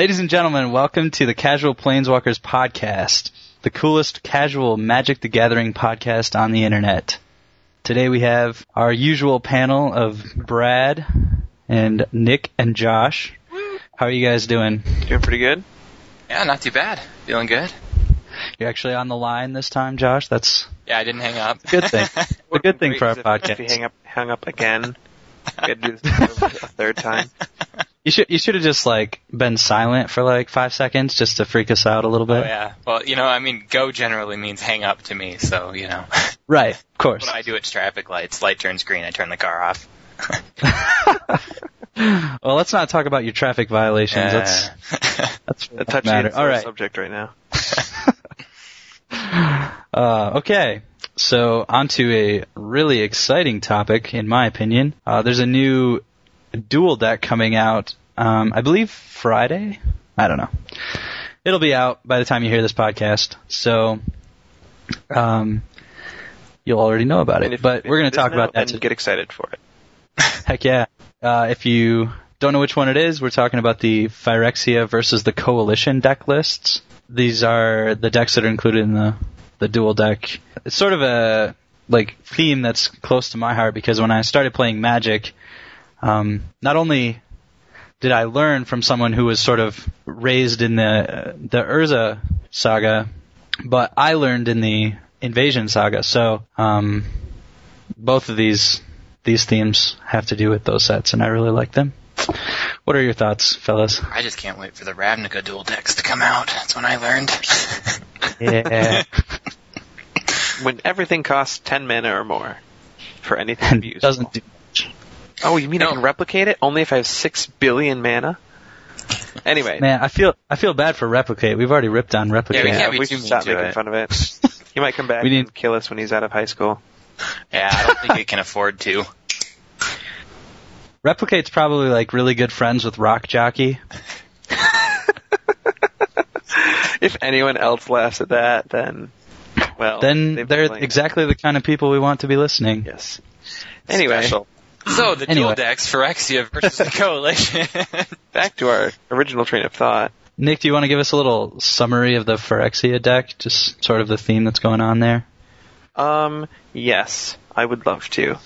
Ladies and gentlemen, welcome to the Casual Planeswalkers podcast, the coolest casual Magic the Gathering podcast on the internet. Today we have our usual panel of Brad and Nick and Josh. How are you guys doing? Doing pretty good. Yeah, not too bad. Feeling good. You're actually on the line this time, Josh. That's Yeah, I didn't hang up. good thing. a good thing for our If- podcast. If you hang up, hung up again, we had to do this a third time. You should you should have just like been silent for like five seconds just to freak us out a little bit. Oh yeah. Well, you know, I mean, go generally means hang up to me, so you know. Right, of course. what I do at traffic lights, light turns green, I turn the car off. well, let's not talk about your traffic violations. That's Uh, that's A touchy matter. All right. subject right now. Uh, okay. So on to a really exciting topic, in my opinion. Uh, there's a new duel deck coming out. Um, I believe Friday. I don't know. It'll be out by the time you hear this podcast. So, um, you'll already know about it. if But we're going to talk about that. today. get excited for it. Heck yeah. Uh, if you don't know which one it is, we're talking about the Phyrexia versus the Coalition deck lists. These are the decks that are included in the, the duel deck. It's sort of a like theme that's close to my heart because when I started playing Magic, um, not only did I learn from someone who was sort of raised in the the Urza saga, but I learned in the Invasion saga. So um, both of these these themes have to do with those sets, and I really like them. What are your thoughts, fellas? I just can't wait for the Ravnica duel decks to come out. That's when I learned. Yeah, When everything costs 10 mana or more for anything to and be useful. doesn't do much. Oh, you mean I can replicate it only if I have 6 billion mana? Anyway. Man, I feel I feel bad for replicate. We've already ripped on replicate. Yeah, we can't be we too should mean stop to making it. fun of it. He might come back We need- and kill us when he's out of high school. yeah, I don't think it can afford to. Replicate's probably like really good friends with Rock Jockey. If anyone else laughs at that, then, well. Then they've they're been playing- exactly the kind of people we want to be listening. Yes. Anyway, Special. So the Anyway. duel decks, Phyrexia versus the Coalition. back to our original train of thought. Nick, do you want to give us a little summary of the Phyrexia deck? Just sort of the theme that's going on there. Um, yes, I would love to.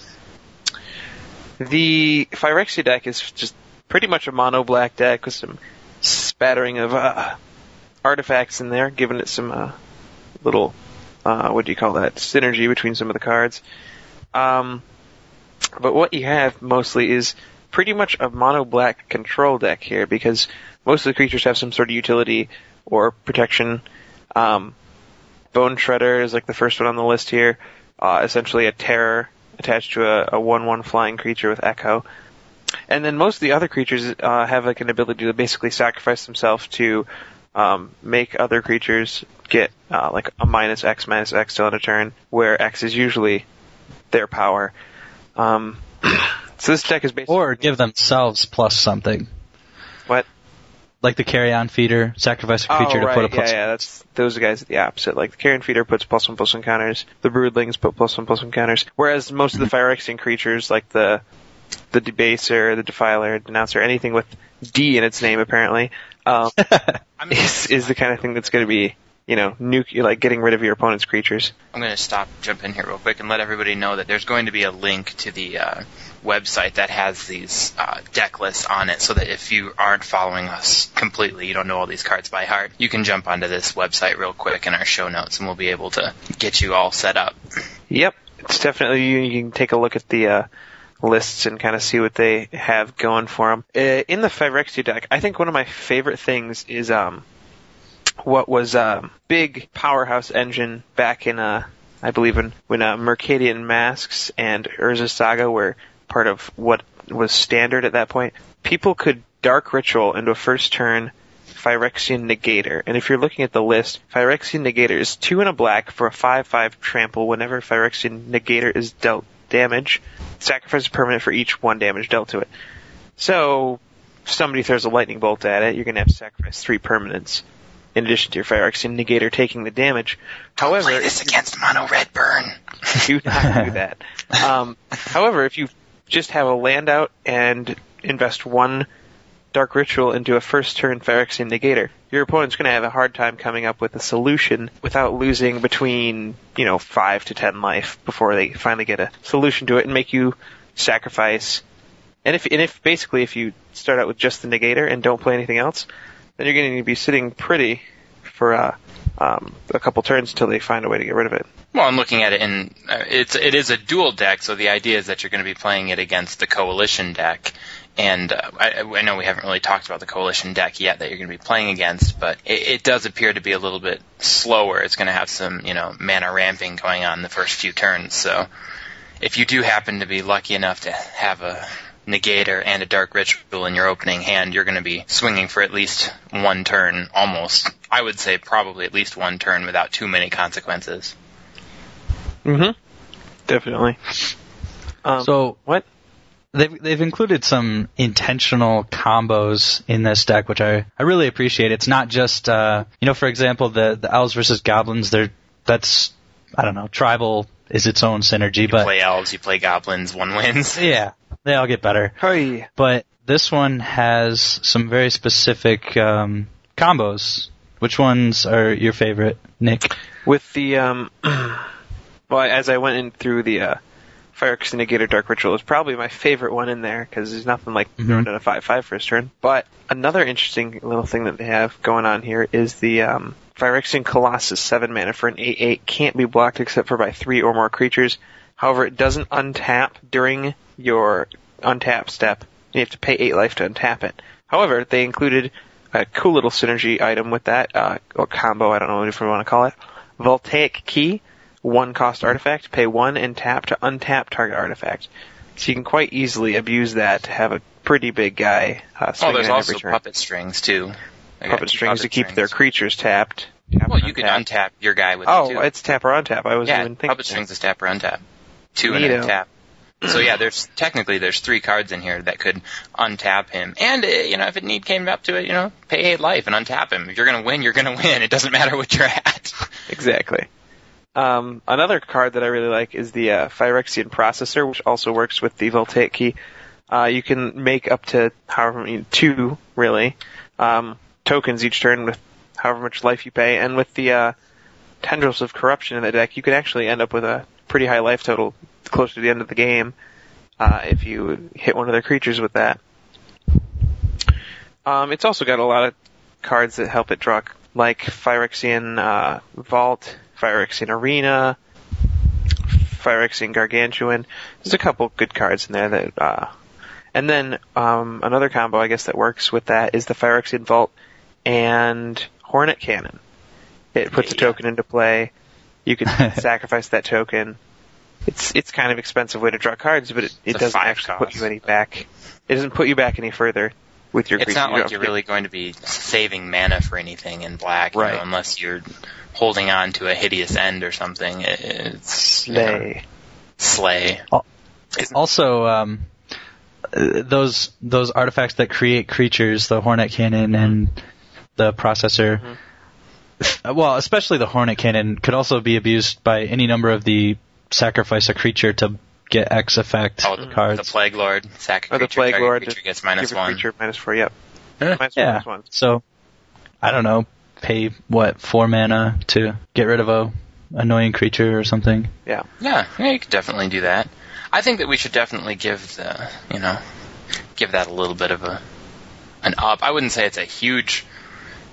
The Phyrexia deck is just pretty much a mono black deck with some spattering of uh, artifacts in there, giving it some uh, little, uh, what do you call that, synergy between some of the cards. Um, but what you have mostly is pretty much a mono black control deck here because most of the creatures have some sort of utility or protection. Um, Bone Shredder is like the first one on the list here. Uh, essentially a terror attached to a, a 1-1 flying creature with Echo. And then most of the other creatures uh, have like an ability to basically sacrifice themselves to um, make other creatures get uh, like a minus X minus X till end of turn, where X is usually their power. Um, so this deck is basically Or give themselves plus something. what Like the Carrion Feeder, sacrifice a creature oh, to put a plus. Yeah, yeah, that's those guys at the opposite. Like the Carrion Feeder puts plus one plus one counters. The Broodlings put plus one plus one counters. Whereas most of the Phyrexian creatures, like the the Debaser, the Defiler, Denouncer, anything with D in its name apparently, um, is is the kind of thing that's going to be you know nuke like getting rid of your opponent's creatures. I'm going to stop, jump in here real quick, and let everybody know that there's going to be a link to the uh, website that has these uh, deck lists on it, so that if you aren't following us completely, you don't know all these cards by heart, you can jump onto this website real quick in our show notes, and we'll be able to get you all set up. Yep, it's definitely you, you can take a look at the uh, lists and kind of see what they have going for them. Uh, in the Phyrexia deck, I think one of my favorite things is um, what was a big powerhouse engine back in uh, I believe in when uh, Mercadian Masques and Urza Saga were part of what was standard at that point. People could Dark Ritual into a first turn Phyrexian Negator. And if you're looking at the list, Phyrexian Negator is two and a black for a 5-5 trample whenever Phyrexian Negator is dealt damage. Sacrifice a permanent for each one damage dealt to it. So, if somebody throws a lightning bolt at it, you're going to have sacrifice three permanents in addition to your Phyrexian Negator taking the damage. However, Play this against Mono Red Burn. do not do that. Um, however, if you just have a land out and invest one Dark Ritual into a first turn Phyrexian Negator. Your opponent's going to have a hard time coming up with a solution without losing between, you know, 5 to 10 life before they finally get a solution to it and make you sacrifice. And if, and if basically if you start out with just the Negator and don't play anything else, then you're going to be sitting pretty for uh, um, a couple turns until they find a way to get rid of it. Well, I'm looking at it and uh, it's it is a duel deck, so the idea is that you're going to be playing it against the coalition deck. And uh, I, I know we haven't really talked about the coalition deck yet that you're going to be playing against, but it, it does appear to be a little bit slower. It's going to have some, you know, mana ramping going on the first few turns. So if you do happen to be lucky enough to have a negator and a dark ritual in your opening hand, you're going to be swinging for at least one turn, almost. I would say probably at least one turn without too many consequences. Mm-hmm. Definitely. Um, So what? they've they've included some intentional combos in this deck, which I, I really appreciate. It's not just uh, you know, for example, the the elves versus goblins. They're that's I don't know, tribal is its own synergy, You but play elves, you play goblins, one wins. yeah, they all get better. Hey. But this one has some very specific um, combos. Which ones are your favorite, Nick? With the um, well, as I went in through the uh, Fire Negator Dark Ritual, is probably my favorite one in there because there's nothing like Mhm. throwing in a five-five first turn. But another interesting little thing that they have going on here is the um, Phyrexian Colossus, seven mana for an eight-eight, can't be blocked except for by three or more creatures. However, it doesn't untap during your untap step. You have to pay eight life to untap it. However, they included a cool little synergy item with that, uh, or combo, I don't know if we want to call it. Voltaic Key, one cost artifact, pay one and tap to untap target artifact. So you can quite easily abuse that to have a pretty big guy uh, Oh, there's also puppet strings too. I Puppet strings to puppet keep their creatures tapped. Tap Well, you untap. untap your guy with Oh, it too. it's tap or untap. I wasn't yeah, even thinking. puppet strings is tap or untap. Two and Neato. a tap. So yeah, there's technically there's three cards in here that could untap him, and uh, you know if it need came up to it, you know pay eight life and untap him. If you're gonna win, you're gonna win. It doesn't matter what you're at. Exactly. Um, another card that I really like is the uh, Phyrexian Processor, which also works with the Voltaic Key. Uh, you can make up to however many, two, really, um, tokens each turn with however much life you pay, and with the uh, Tendrils of Corruption in the deck, you can actually end up with a pretty high life total close to the end of the game uh, if you hit one of their creatures with that. Um, it's also got a lot of cards that help it draw, like Phyrexian uh, Vault, Phyrexian Arena, Phyrexian Gargantuan. There's a couple good cards in there that. Uh, and then um, another combo, I guess, that works with that is the Phyrexian Vault and Hornet Cannon. It puts a Yeah. token into play. You can sacrifice that token. It's it's kind of expensive way to draw cards, but it, it doesn't five actually put you any back. It doesn't put you back any further with your It's creatures. not You like you're really going to be saving mana for anything in black, you Right. know, unless you're holding on to a hideous end or something. It- It's you know, Slay. slay. Also, um, those those artifacts that create creatures, the Hornet Cannon and the Processor. Mm-hmm. Well, especially the Hornet Cannon could also be abused by any number of the sacrifice a creature to get X effect Oh, the, cards. the Plague Lord, sack a Or the creature, Plague Lord, creature gets minus Give a one. creature minus four. Yep. Huh? Minus four, yeah. minus one. So, I don't know, pay what four mana to get rid of a annoying creature or something. Yeah. Yeah, yeah, you could definitely do that. I think that we should definitely give the, you know, give that a little bit of a an up. I wouldn't say it's a huge,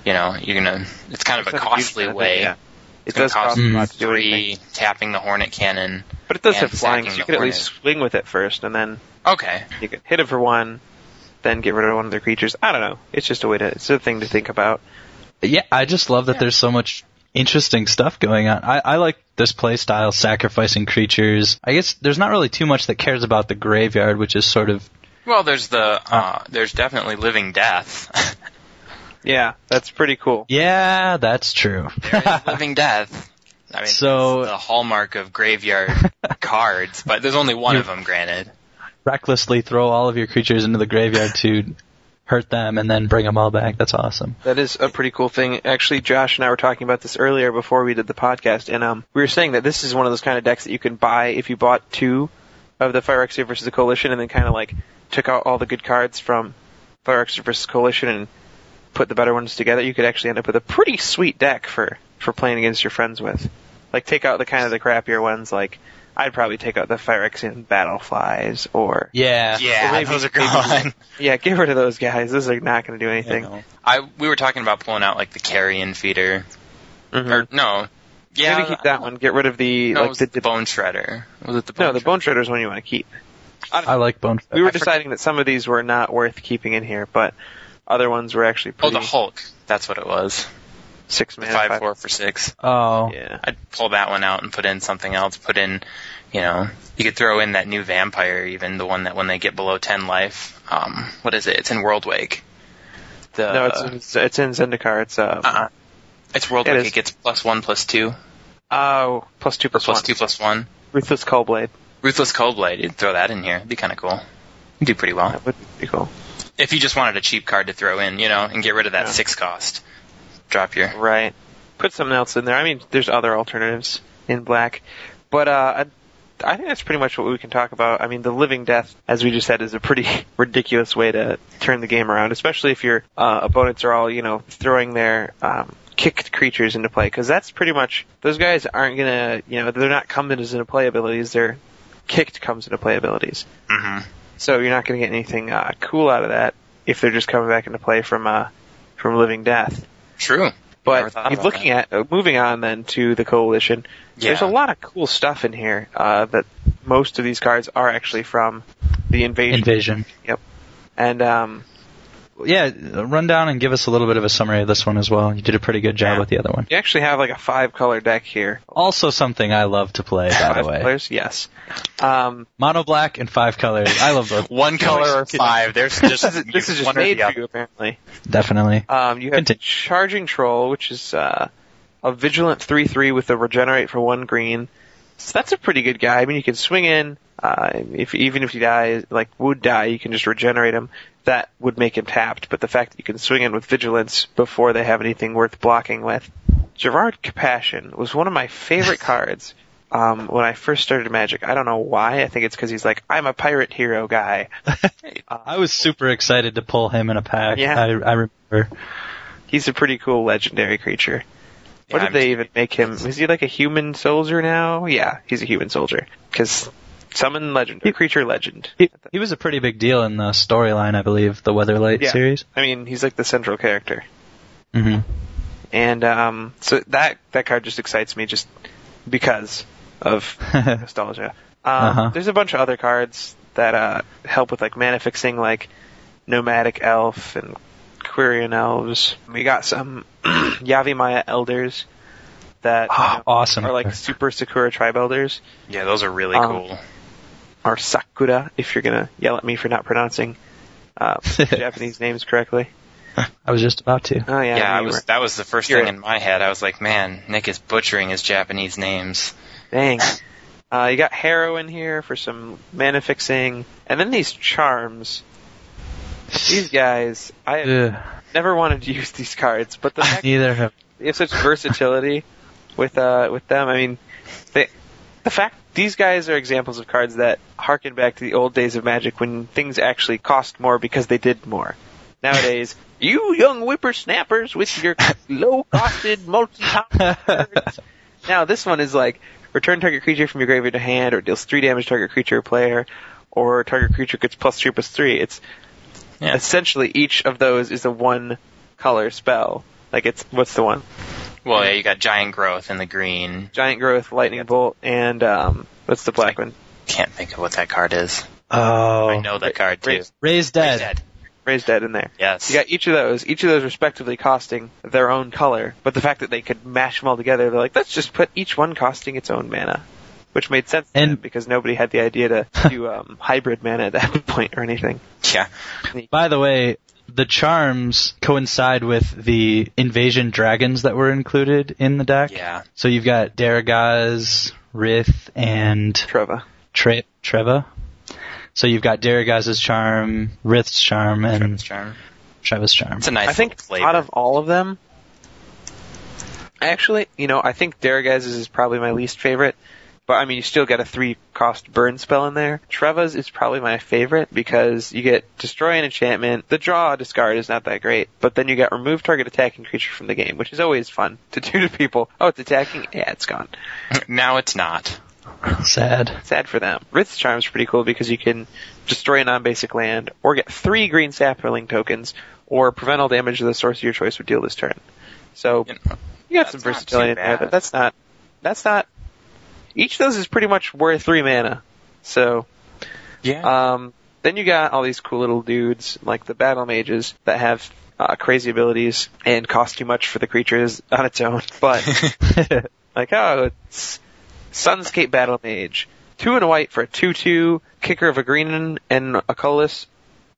you know, you're gonna. It's kind of a It's not huge costly benefit, way. Yeah. It does cost cost lot to three tapping the Hornet Cannon. But it does and have flying, so you could at least swing with it first, and then Okay, you could hit it for one, then get rid of one of their creatures. I don't know. It's just a way to. It's a thing to think about. Yeah, I just love that Yeah. there's so much interesting stuff going on. I, I like this play style, sacrificing creatures. I guess there's not really too much that cares about the graveyard, which is sort of well, there's the, uh, there's definitely Living Death. Yeah, that's pretty cool. yeah, that's true. Living Death. I mean, So- the hallmark of graveyard cards, but there's only one of them, granted. Recklessly throw all of your creatures into the graveyard to hurt them and then bring them all back. That's awesome. That is a pretty cool thing. Actually, Josh and I were talking about this earlier before we did the podcast, and um, we were saying that this is one of those kind of decks that you can buy if you bought two of the Phyrexia versus the Coalition, and then kind of like took out all the good cards from Phyrexia versus Coalition and put the better ones together, you could actually end up with a pretty sweet deck for for playing against your friends with. Like take out the kind of the crappier ones. Like I'd probably take out the Phyrexian Battleflies or Yeah. Yeah, maybe- those are maybe- gone. yeah, get rid of those guys. Those are not going to do anything. know. I we were talking about pulling out like the carrion feeder, Mhm. or no, yeah, Maybe keep that one. Get rid of the No, it like was the, the, bone shredder. Was it the bone no the bone shredder? Bone Shredder's one you want to keep. I like Bone. We were I forgot- deciding that some of these were not worth keeping in here, but other ones were actually pretty. Oh, the Hulk. That's what it was. six The mana. five four for six. Oh. Yeah. I'd pull that one out and put in something else. Put in, you know, you could throw in that new vampire, even the one that when they get below ten life. Um, what is it? It's in Worldwake. The No, it's in, it's in Zendikar. It's uh, uh-uh. It's World It Wake. is. It gets plus one, two. plus two, oh plus two or plus, plus one. two, plus one. Ruthless Cullblade. Ruthless Cullblade. You'd throw that in here. It'd be kind of cool. You'd do pretty well. That would be pretty cool. If you just wanted a cheap card to throw in, you know, and get rid of that Yeah. six cost. Drop your. Right. Put something else in there. I mean, there's other alternatives in black, but uh, I, I think that's pretty much what we can talk about. I mean, the living death, as we just said, is a pretty ridiculous way to turn the game around, especially if your uh, opponents are all you know throwing their um, kicked creatures into play, because that's pretty much those guys aren't gonna you know they're not coming into play abilities. They're kicked comes into play abilities. hmm So you're not going to get anything uh, cool out of that if they're just coming back into play from uh, from living death. True. But thought about looking at uh, moving on then to the coalition, there's a lot of cool stuff in here. Uh, that most of these cards are actually from the invasion, Invasion. Yep. and um, Yeah, run down and give us a little bit of a summary of this one as well. You did a pretty good job Yeah. with the other one. you actually have like a five color deck here. Also something I love to play, by the Five way. colors, yes. Um, Mono black and five colors. I love those. One color or five. There's just this is, this is just one or made the for you apparently. Definitely. Um, you have Continue. Charging Troll, which is uh, a vigilant 3-3 with a regenerate for one green. So that's a pretty good guy. I mean, you can swing in. Uh, if even if you die, like would die, you can just regenerate him. That would make him tapped. But the fact that you can swing in with vigilance before they have anything worth blocking with, Gerrard Capashen was one of my favorite cards. Um, when I first started Magic, I don't know why. I think it's because he's like, I'm a pirate hero guy. I was super excited to pull him in a pack. Yeah. I, I remember. He's a pretty cool legendary creature. What Yeah, did they even make him? Is he like a human soldier now? Yeah, he's a human soldier. Because summon legend, creature legend. He, he was a pretty big deal in the storyline, I believe, the Weatherlight Yeah. series. I mean, he's like the central character. hmm And um, so that that card just excites me just because of nostalgia. Um, Uh-huh. There's a bunch of other cards that uh, help with like mana fixing, like Nomadic Elf and Quirion Elves. We got some Yavimaya Elders that you know, awesome. are like Super Sakura Tribe Elders, Yeah, those are really Um, cool. Or Sakura, if you're gonna yell at me for not pronouncing uh, Japanese names correctly. I was just about to. Oh yeah, Yeah, I was, were- that was the first You're thing right. in my head. I was like, man, Nick is butchering his Japanese names. Dang. Uh, you got Harrow in here for some mana fixing, and then these charms. These guys, I have Ugh. never wanted to use these cards, but the fact Neither have. they have such versatility with uh with them. I mean, they, the fact these guys are examples of cards that harken back to the old days of Magic when things actually cost more because they did more. Nowadays, you young whippersnappers with your low-costed multi-top cards. Now this one is like return target creature from your graveyard to hand, or deals three damage to target creature or player, or target creature gets plus three plus three. It's Yeah. essentially each of those is a one color spell. Like it's what's the one? Well, yeah, you got giant growth in the green. Giant growth, lightning bolt, and um, what's the black one? Can't think of what that card is. Oh. I know that card too. Raise- Raised dead. Dead. Raised dead in there. Yes. You got each of those, each of those respectively costing their own color, but the fact that they could mash them all together, they're like, let's just put each one costing its own mana. Which made sense to And- them because nobody had the idea to do um, hybrid mana at that point or anything. yeah. By the way, the charms coincide with the invasion dragons that were included in the deck. Yeah. So you've got Darigaaz, Rith, and Treva. Tre- Treva. So you've got Darigaaz's charm, Rith's charm, and Treva's charm. Treva's charm. It's a nice I think flavor. out of all of them, actually, you know, I think Darigaaz is probably my least favorite, but I mean, you still get a three cost burn spell in there. Treva's is probably my favorite because you get destroy an enchantment. The draw discard is not that great, but then you get remove target attacking creature from the game, which is always fun to do to people. Oh, it's attacking? Yeah, it's gone. now it's not. Sad. Sad for them. Rith's Charm's pretty cool because you can destroy a non-basic land, or get three green sapling tokens, or prevent all damage to the source of your choice would deal this turn. So You got some That's not versatility in there, but that's not that's not each of those is pretty much worth three mana. So yeah. um then you got all these cool little dudes like the battle mages that have uh, crazy abilities and cost too much for the creatures on its own. But like oh it's Sunscape Battle Mage. Two and a white for a two two, kicker of a green and a colorless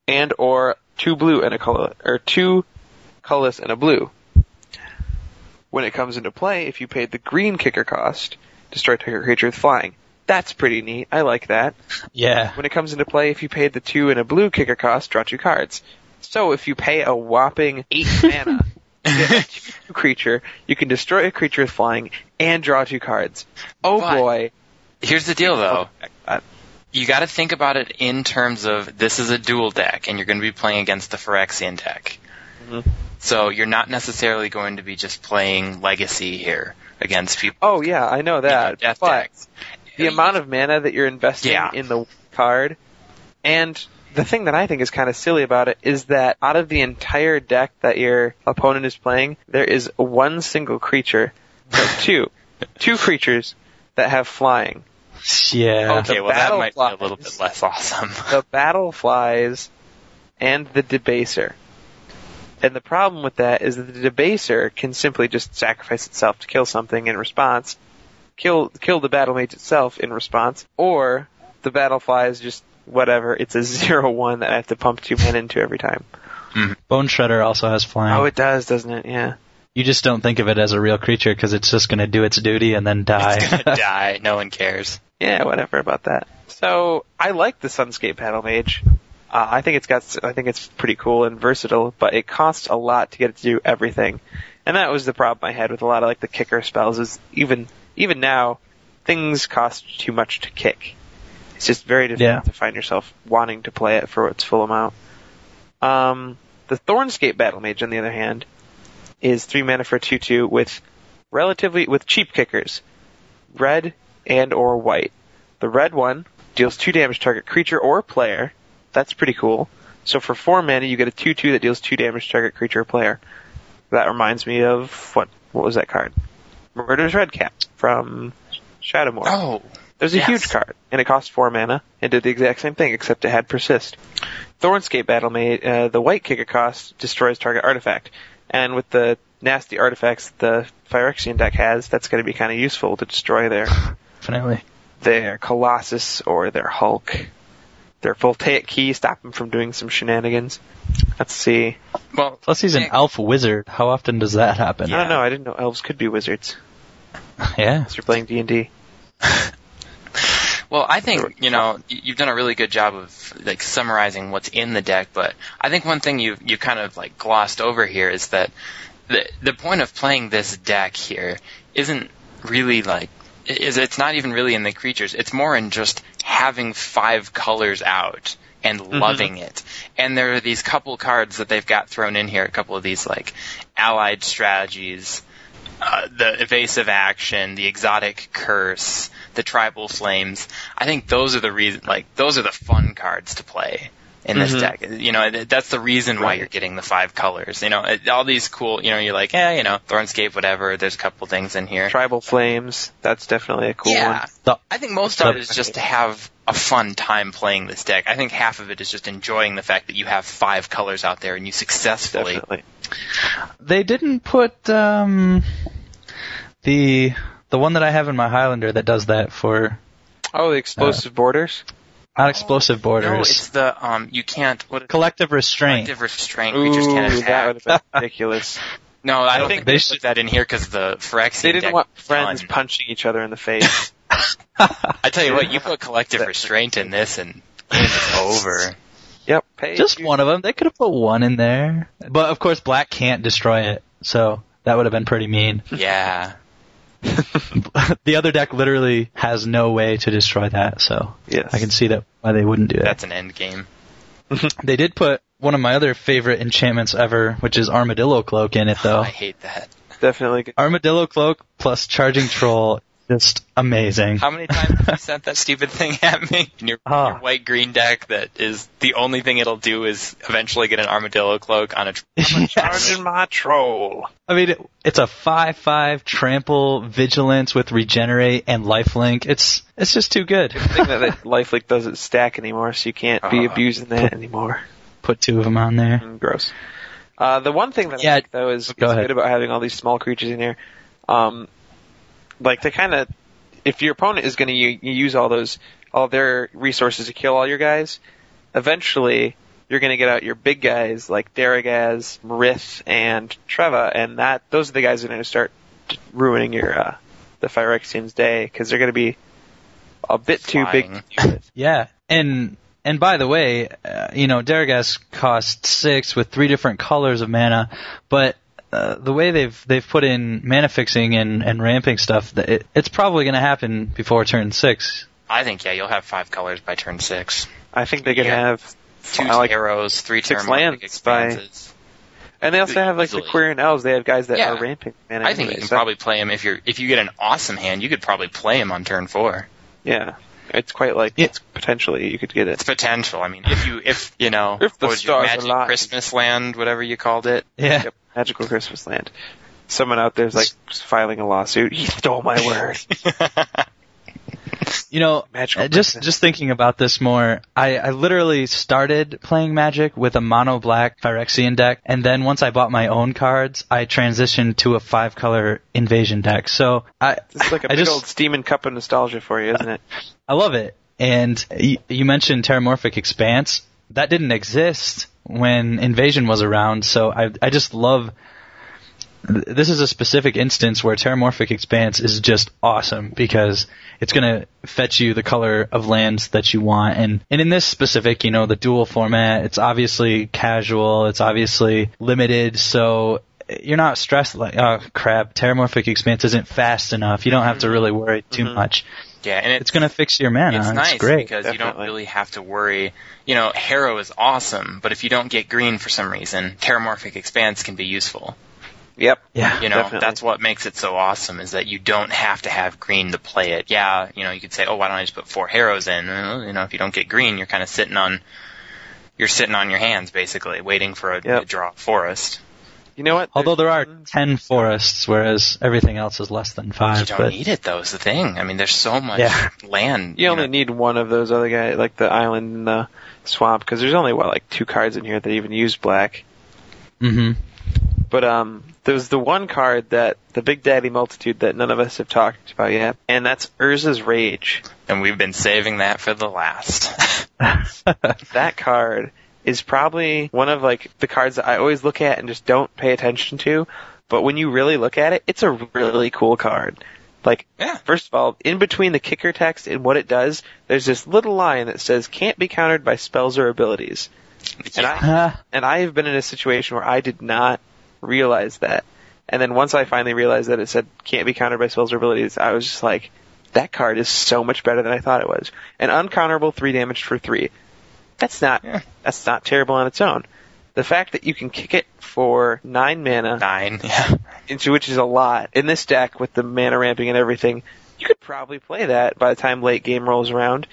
and or two blue and a color or two colorless and a blue. When it comes into play, if you paid the green kicker cost, destroy target creature with flying. That's pretty neat. I like that. Yeah. When it comes into play, if you paid the two and a blue kicker cost, draw two cards. So if you pay a whopping eight mana, a two creature, you can destroy a creature with flying and draw two cards. Oh But- boy. Here's the deal, though. You got to think about it in terms of this is a duel deck, and you're going to be playing against the Phyrexian deck. Mhm. So you're not necessarily going to be just playing Legacy here against people. Oh yeah, I know that. death but decks. the amount of mana that you're investing Yeah. in the card, and the thing that I think is kind of silly about it is that out of the entire deck that your opponent is playing, there is one single creature, no, two, two creatures that have flying. Yeah. Okay, well that battle might be a little bit less awesome. the battle flies and the debaser. And the problem with that is that the debaser can simply just sacrifice itself to kill something in response, kill kill the battle mage itself in response, or the battle is just whatever. It's a zero one that I have to pump two men into every time. Hmm. Bone Shredder also has flying. Oh, it does, doesn't it? Yeah. you just don't think of it as a real creature because it's just going to do its duty and then die. It's gonna die. No one cares. Yeah, whatever about that. So I like the Sunscape Battle Mage. Uh, I think it's got, I think it's pretty cool and versatile, but it costs a lot to get it to do everything. And that was the problem I had with a lot of like the kicker spells is even, even now, things cost too much to kick. It's just very difficult Yeah. to find yourself wanting to play it for its full amount. Um, the Thornscape Battle Mage, on the other hand, is three mana for a two-two with relatively with cheap kickers, red and or white. The red one deals two damage to target creature or player. That's pretty cool. So for four mana, you get a two-two that deals two damage to target creature or player. That reminds me of what? What was that card? Murderous Redcap from Shadowmoor. Oh, There's a Yes. huge card, and it cost four mana, and did the exact same thing, except it had persist. Thornscape Battle Mage, uh, the white kicker cost destroys target artifact, and with the nasty artifacts the Phyrexian deck has, that's going to be kind of useful to destroy their Definitely. their Colossus or their Hulk, their Voltaic Key, stop them from doing some shenanigans. Let's see. well. Plus, he's an elf wizard. How often does that happen? I don't know. I didn't know elves could be wizards. Yeah. Unless you're playing D and D. Well, I think you know you've done a really good job of like summarizing what's in the deck, but I think one thing you you kind of like glossed over here is that the the point of playing this deck here isn't really like is it's not even really in the creatures. It's more in just having five colors out and loving it. And there are these couple cards that they've got thrown in here, a couple of these like allied strategies, uh, the evasive action, the exotic curse, the tribal flames. I think those are the reason, like those are the fun cards to play in this Mhm. deck. You know, that's the reason why you're getting the five colors. You know, all these cool. You know, you're like, yeah, you know, Thornscape, whatever. There's a couple things in here. Tribal Flames. That's definitely a cool yeah, one. The- I think most of it is just to have a fun time playing this deck. I think half of it is just enjoying the fact that you have five colors out there and you successfully Definitely. They didn't put um, the the one that I have in my Highlander that does that for Oh, the explosive borders. Not explosive borders. No, borders. it's the um. You can't. What collective restraint. collective restraint We just can't Ooh, attack. that would have been ridiculous. No, I don't think think they they put that in here because the Phyrexian They didn't deck want friends fun. punching each other in the face. I tell you what, you put collective restraint in this and it's over. yep. Pay Just one of them. They could have put one in there, but of course, black can't destroy it, so that would have been pretty mean. Yeah. The other deck literally has no way to destroy that, so Yes. I can see that why they wouldn't do that. That's an end game. They did put one of my other favorite enchantments ever, which is Armadillo Cloak in it though. I hate that. Definitely. good. Armadillo Cloak plus Charging Troll, just amazing. How many times have you sent that stupid thing at me? In your, Ah. your white green deck that is the only thing it'll do is eventually get an armadillo cloak on a tr- Yes. Charging my troll. I mean, it, it's a five-five trample vigilance with regenerate and lifelink. It's it's just too good. thing that, that Lifelink doesn't stack anymore, so you can't be Uh. abusing that anymore. Put two of them on there. Mm, Gross. Uh, the one thing that Yeah, I like though is, is go ahead. good about having all these small creatures in here, um, like to kind of, if your opponent is going to u- use all those, all their resources to kill all your guys, eventually you're going to get out your big guys like Darigaaz, Rith, and Treva, and that those are the guys that are going to start ruining your uh, the Phyrexian's day because they're going to be a bit too big. Flying. To. Yeah, and and by the way, uh, you know, Darigaaz costs six with three different colors of mana, but uh, the way they've they've put in mana fixing and, and ramping stuff, that it, it's probably going to happen before turn six. I think yeah, you'll have five colors by turn six. I think they could Yeah. have Two I like arrows, three six terramorphic lands by- And they also have like the Easily. Quirion Elves. They have guys that Yeah. are ramping. Man, I think you can probably play him if you're if you get an awesome hand, you could probably play him on turn four. yeah. It's quite like Yeah. it's potentially you could get It's it. potential. I mean, if you if you know If the what was your stars magic align. Christmas land, whatever you called it. Yeah, Yep. Magical Christmas Land. Someone out there's like filing a lawsuit. He stole my word. you know, Magical uh, just Christmas. just thinking about this more, I, I literally started playing Magic with a mono black Phyrexian deck, and then once I bought my own cards, I transitioned to a five color invasion deck. So I It's like a I big just old steam and cup of nostalgia for you, isn't it? I love it. And y- you mentioned Terramorphic Expanse. That didn't exist when Invasion was around, so I I just love. This is a specific instance where Terramorphic Expanse is just awesome because it's gonna fetch you the color of lands that you want, and and in this specific, you know, the dual format, it's obviously casual, it's obviously limited, so you're not stressed like, oh crap, Terramorphic Expanse isn't fast enough. You don't have to really worry too Mhm. much. Yeah, and it, It's gonna fix your mana. It's It's, nice great. because you don't really have to worry. You know, Harrow is awesome, but if you don't get green for some reason, Terramorphic Expanse can be useful. Yep. Yeah. You know, Definitely. that's what makes it so awesome is that you don't have to have green to play it. Yeah, you know, you could say, oh, why don't I just put four Harrows in? Well, you know, if you don't get green, you're kind of sitting on, you're sitting on your hands basically, waiting for a, Yep. to draw forest. You know what? Although there are ten forests, whereas everything else is less than five. You don't But need it though. Is the thing. I mean, there's so much Yeah. land. You only know. need one of those other guys, like the island and the swamp, because there's only what like two cards in here that even use black. Mm-hmm. But um, there's the one card that the Big Daddy Multitude that none of us have talked about yet, and that's Urza's Rage. and we've been saving that for the last. That card is probably one of like the cards that I always look at and just don't pay attention to. But when you really look at it, it's a really cool card. Like, Yeah. first of all, in between the kicker text and what it does, there's this little line that says can't be countered by spells or abilities. And I and I have been in a situation where I did not realize that. And then once I finally realized that it said can't be countered by spells or abilities, I was just like, that card is so much better than I thought it was. An uncounterable three damage for three. That's not Yeah. that's not terrible on its own. The fact that you can kick it for nine mana, Nine. Yeah. into which is a lot in this deck with the mana ramping and everything, you could probably play that by the time late game rolls around.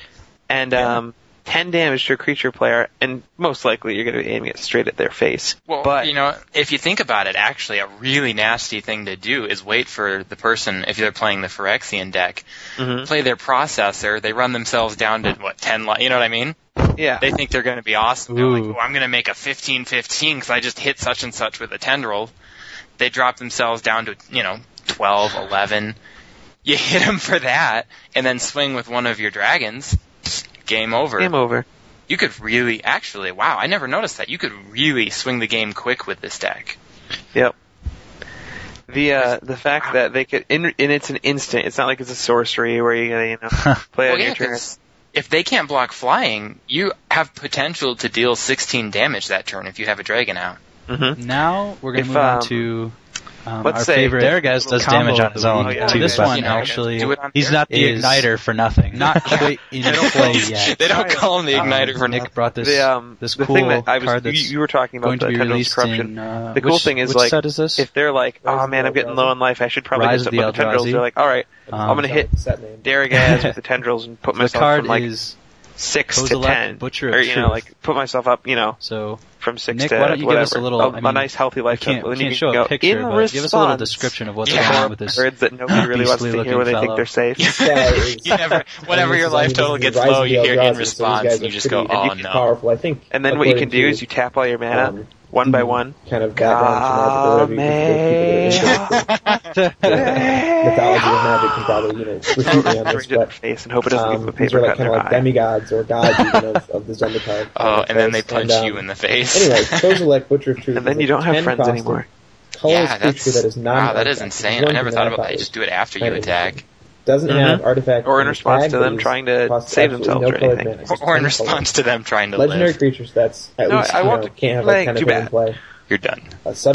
And Yeah. um, ten damage to a creature player, and most likely you're going to be aiming it straight at their face. Well, but you know, if you think about it, actually, a really nasty thing to do is wait for the person, if they're playing the Phyrexian deck, Mhm. play their processor, they run themselves down to, what, 10 li- You know what I mean? yeah, They think they're going to be awesome. They're like, Ooh. oh, I'm going to make a 15-15 because I just hit such and such with a tendril. They drop themselves down to, you know, 12, 11. You hit them for that, and then swing with one of your dragons. Game over. game over. You could really, actually, wow, I never noticed that. You could really swing the game quick with this deck. Yep. The uh, the fact that they could in, and it's an instant. It's not like it's a sorcery where you gotta you know play Well, on yeah, your turn. 'cause if they can't block flying, you have potential to deal 16 damage that turn if you have a dragon out. Mm-hmm. now we're gonna If, move on um, Let's our say favorite Darigaaz does damage on his own. Yeah, this one, you know, actually, he's not the igniter for nothing. Not quite in play yet. They don't call him the um, igniter um, for Nick brought this the, um, this cool thing that I was, card that's you, were talking about going the be corruption. In, uh, the cool which, thing is like is if they're like, oh man, I'm getting low on life. I should probably Rise get some of the tendrils. They're like, all right, I'm gonna um, hit Darigaaz with the tendrils and put myself from like six to ten. Or you know, like put myself up. You know, so from six Nick, to why don't you whatever. Oh, give us a little mean, a nice healthy life? You can't, we can't show a picture, but response, give us a little description of what's yeah. going on with this birds that nobody really wants to hear when they think they're safe. you never, whenever your life total gets low, you hear in response, and you just go, "Oh no!" And then what you can do is you tap all your mana um, one by mm-hmm. one. Kind of goddamn magic. Mythology of magic can probably you know recruit but face and hope it doesn't um, a paper are like, kind of like demigods or gods even of, of the zombie. Oh, and then they punch and, um, you in the face. anyway, those are like butcher truth. And then you don't have friends anymore. Yeah, that's, that is not. Wow, that is insane. I never thought about that. You just do it after you attack doesn't mm-hmm. have artifact or in response to them trying to save themselves no or anything, or, in response to them trying to legendary live. That's. At no, least, I want know, to can't have like, that kind of play. You're done.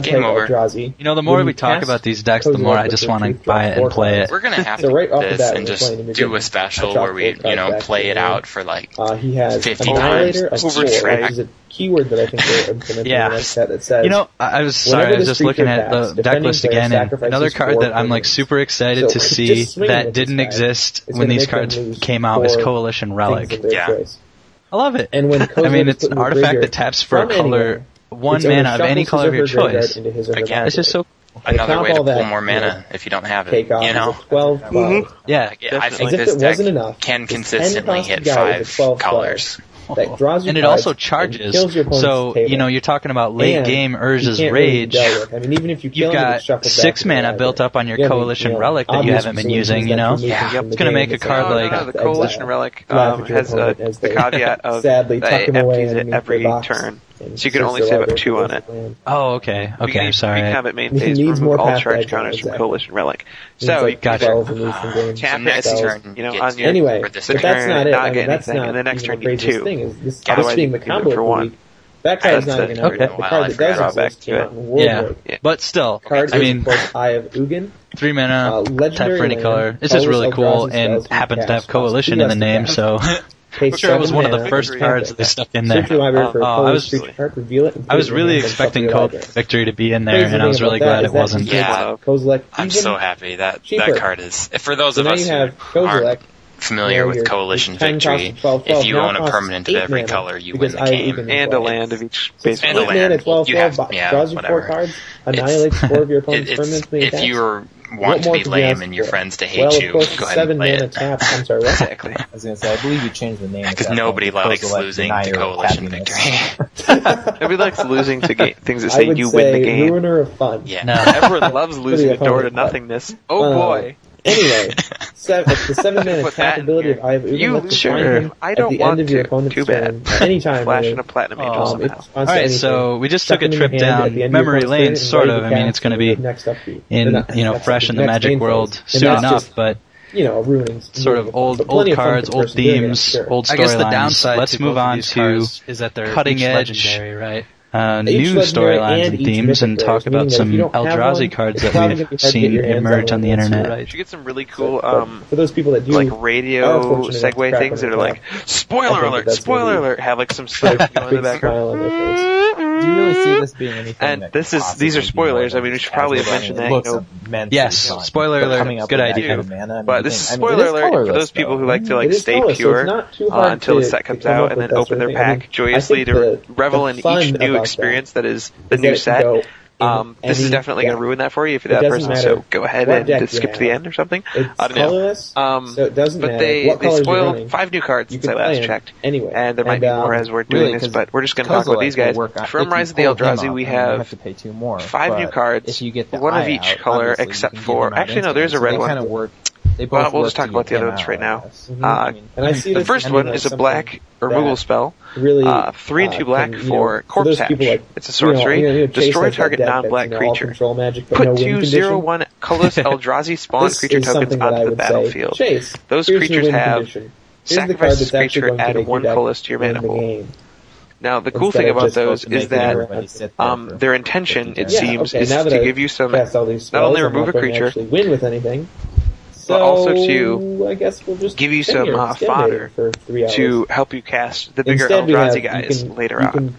Game over. Eldrazi. You know, the more When we talk about these decks, the more I just want to buy it and play it. We're gonna have So to right off this bat, and just do a special where we, you know, play it out for like. Uh, he has 50 times. Over track. is a keyword that I think they're implementing Yeah. in this set that says You know, I was sorry. I was just looking at the deck list again, and another card that I'm like super excited to see that didn't exist when these cards came out is Coalition Relic. Yeah. I love it. And when I mean, it's an artifact that taps for a color anywhere, one its mana of any color of your choice. Again, this is so another way to pull more mana if you don't have it. you know, twelve. Mm-hmm. Yeah, yeah I think this deck enough, can consistently hit five colors. That draws and it also charges. so you know you're talking about late and game Urza's Rage. Really I mean, even if you you've got six mana built up on your coalition you know, relic that you haven't been using. You know, yeah, it's going to make a card like no, no, the coalition relic um, has uh, a the caveat of sadly tuck them away every turn. So you can only save up two on it. Land. Oh, okay. Okay, I'm sorry. it main phase, needs more all charge counters from exactly. coalition relic. So like you got uh, tap next turn. You know, on your anyway, but that's not it. I mean, that's not, and the next turn you two. Thing this, yeah, this being the combo for one. That card's not even okay. The card that does exist came out in Yeah, but still, I mean, Eye of Ugin. Three mana, type for any color. This is really cool, and happens to have coalition in the name, so Page sure, it was one of the first cards they stuck in there. Uh, uh, I was, it, I was really expecting Cold Victory to be in there, and I was really glad it wasn't. Yeah, I'm so happy that cheaper. that card is. For those so of us who aren't familiar with Coalition Victory, 12, 12, if you own a permanent of every mana, color, you win the game. And a land of each base. And a land. 12, you have, yeah, whatever. Cards, annihilates four of your opponent's permanents. If you're want to be lame and your friends to hate well, you, course, go ahead seven and play it. Tap. I'm sorry, what? exactly. I was going to say, I believe you changed the name. Because um, nobody likes to, losing to coalition victory. nobody likes losing to ga- things that say you say win the game. Ruiner of fun. Yeah, no. everyone loves losing the door to nothingness. Oh uh, boy. Anyway, seven, the seven-man attack ability of Eye of Ugin lets you sure. find him I don't at the want end of to. your opponent's Too turn Anytime, any time. Flash and a platinum angel um, somehow. All right, so we just took a trip down memory lane, sort of. I mean, it's going to be next in you know fresh in the Magic world soon enough, but you know, ruins. Sort of old old cards, old themes, old storylines. I guess the downside Let's move on to is that they're cutting edge, legendary, right? uh, new storylines and, themes and talk about some Eldrazi cards that we've seen emerge on the internet. Right. You get some really cool um, for those people that do like radio segue things that are like spoiler alert, spoiler alert, have like some stuff going in the background do you really see mm. this being anything? And this is these are spoilers. I mean, we should probably have mentioned that. Yes, spoiler alert. Coming up Good idea. Mana, but this is spoiler alert for those people who like to like stay pure uh, until the set comes out and then open their pack joyously to revel in each new experience that is the new set. Um, this is definitely going to ruin that for you if you're that person. matter So go ahead what and just skip to the end or something. It's I don't know. colorless, Um, so it doesn't but matter they what they spoiled five new cards since I last checked. anyway. And there might And, be more um, as we're doing Really, this, but we're just going to talk about these guys. From Rise of the Eldrazi, we have have to pay two more. five new cards, you get one of each color except for- actually, no, there's a red one. They both. We'll just talk about the other ones right now. Mm-hmm. Uh, and I see the first one is a black removal spell. Really, uh, three and two black can, for corpse hatch. Like, it's a sorcery. You know, you know, Destroy like target non-black creature. Magic, Put no two zero one colorless Eldrazi spawn creature tokens onto the battlefield. Those creatures have sacrifice this creature, add one colorless to your mana pool. Now, the cool thing about those is that um, their intention, it yeah, seems, okay. is to give you some. Not only remove a creature, win with anything, so but also to I guess we'll just give you some uh, fodder to help you cast the bigger Instead, Eldrazi have, guys can, later on.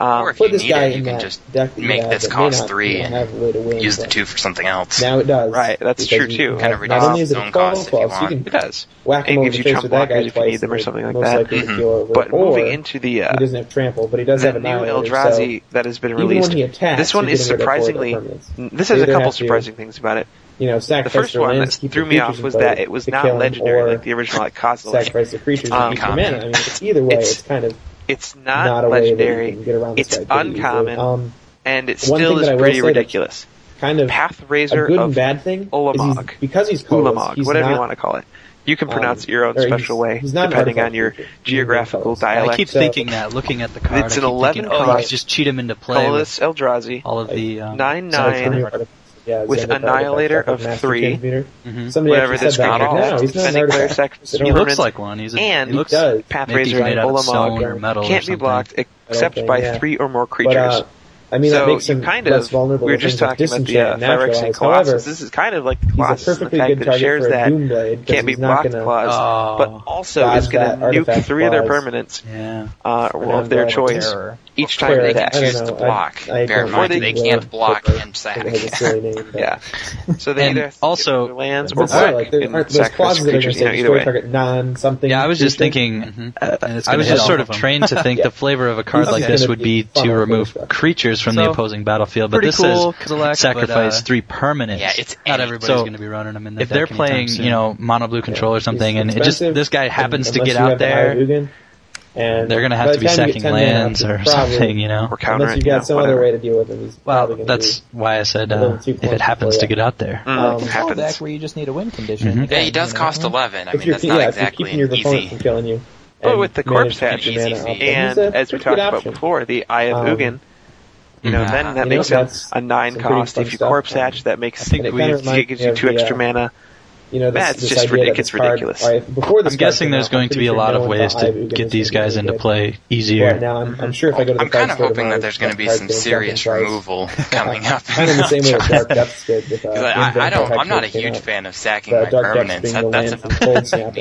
Um, or if you need it, you can just make this cost three and win, use the two for something else. Now it does. Right, that's true too. Kind of reduces not it own cost if you want. You it does. Whack it gives you chump blockers if you need them or something like that. Mm-hmm. But or moving into the uh, he doesn't have trample, but he does have a new Eldrazi so that has been released. Attacks, this one is surprisingly. This has a couple surprising things about it you know, sacrifice the first one lands, that threw me off was that it was not legendary like the original like Constellation. Sacrifice the creatures um, and keep. I mean, either way, it's, it's, kind of it's not, not legendary. it's uh, uncommon, um, and it still is pretty ridiculous. Kind of Pathrazer good and bad thing. Ulamog, he's, because he's Ulamog, whatever not, you want to call it. You can um, pronounce um, it your own special way, depending on your creature. geographical dialect. I keep so, thinking that, looking at the card. It's an 11 thinking, oh, just cheat him into play. Colorless Eldrazi. All of the um, 9 9 yeah, with Annihilator of three. Mm-hmm. Somebody Whatever this said that. Not all. No, player He looks like one. He's a, and he looks does. Pathrazer and Ulamog can't be blocked except by yeah. three or more creatures. But, uh, I mean, so that makes him kind less of, vulnerable. We were just talking about the uh, Phyrexian Colossus. However, this is kind of like the Colossus. He's a perfectly good shares that can't be blocked but also is going to nuke three of their permanents yeah. uh, of their choice each time they can choose to block. I, I Bear in mind they, they can't block and sack. Name, yeah. So they and either also lands or block. Like there's, and there's clauses that are going target non something. Yeah, I was just thinking. Mm-hmm. Uh, I was just sort of trained to think the flavor of a card like this would be to remove creatures from the opposing battlefield, but this is sacrifice uh, three permanents. Yeah, it's not everybody's going to be running them in the If they're playing, you know, mono blue control or something, and it just this guy happens to get out there. And they're going to have to be sacking lands or probably, something, you know, or counter. Unless you've got yeah, some whatever. other way to deal with it. Well, that's why I said uh, if it happens to get out there. Mm, um, it happens. Where you just need a win condition. Mm-hmm. Yeah, he does cost eleven. I if mean, that's not yeah, exactly if keeping your opponent from killing you. But with the Corpsehatch, and, and as we talked about before, the Eye of Ugin. You know, then that makes a, nine cost. If you Corpsehatch, that makes six. It gives you two extra mana you know, this, That's this just idea ridiculous. That card, ridiculous. Right, before this I'm guessing there's going to be a lot of ways to get, these guys into play easier. Right now, I'm, I'm, sure if I go to the I'm kind of hoping that there's going to be some serious removal coming up. kind of the same way Dark Depths did. I don't. I'm not a huge fan of sacking my permanents. That's a cold snap.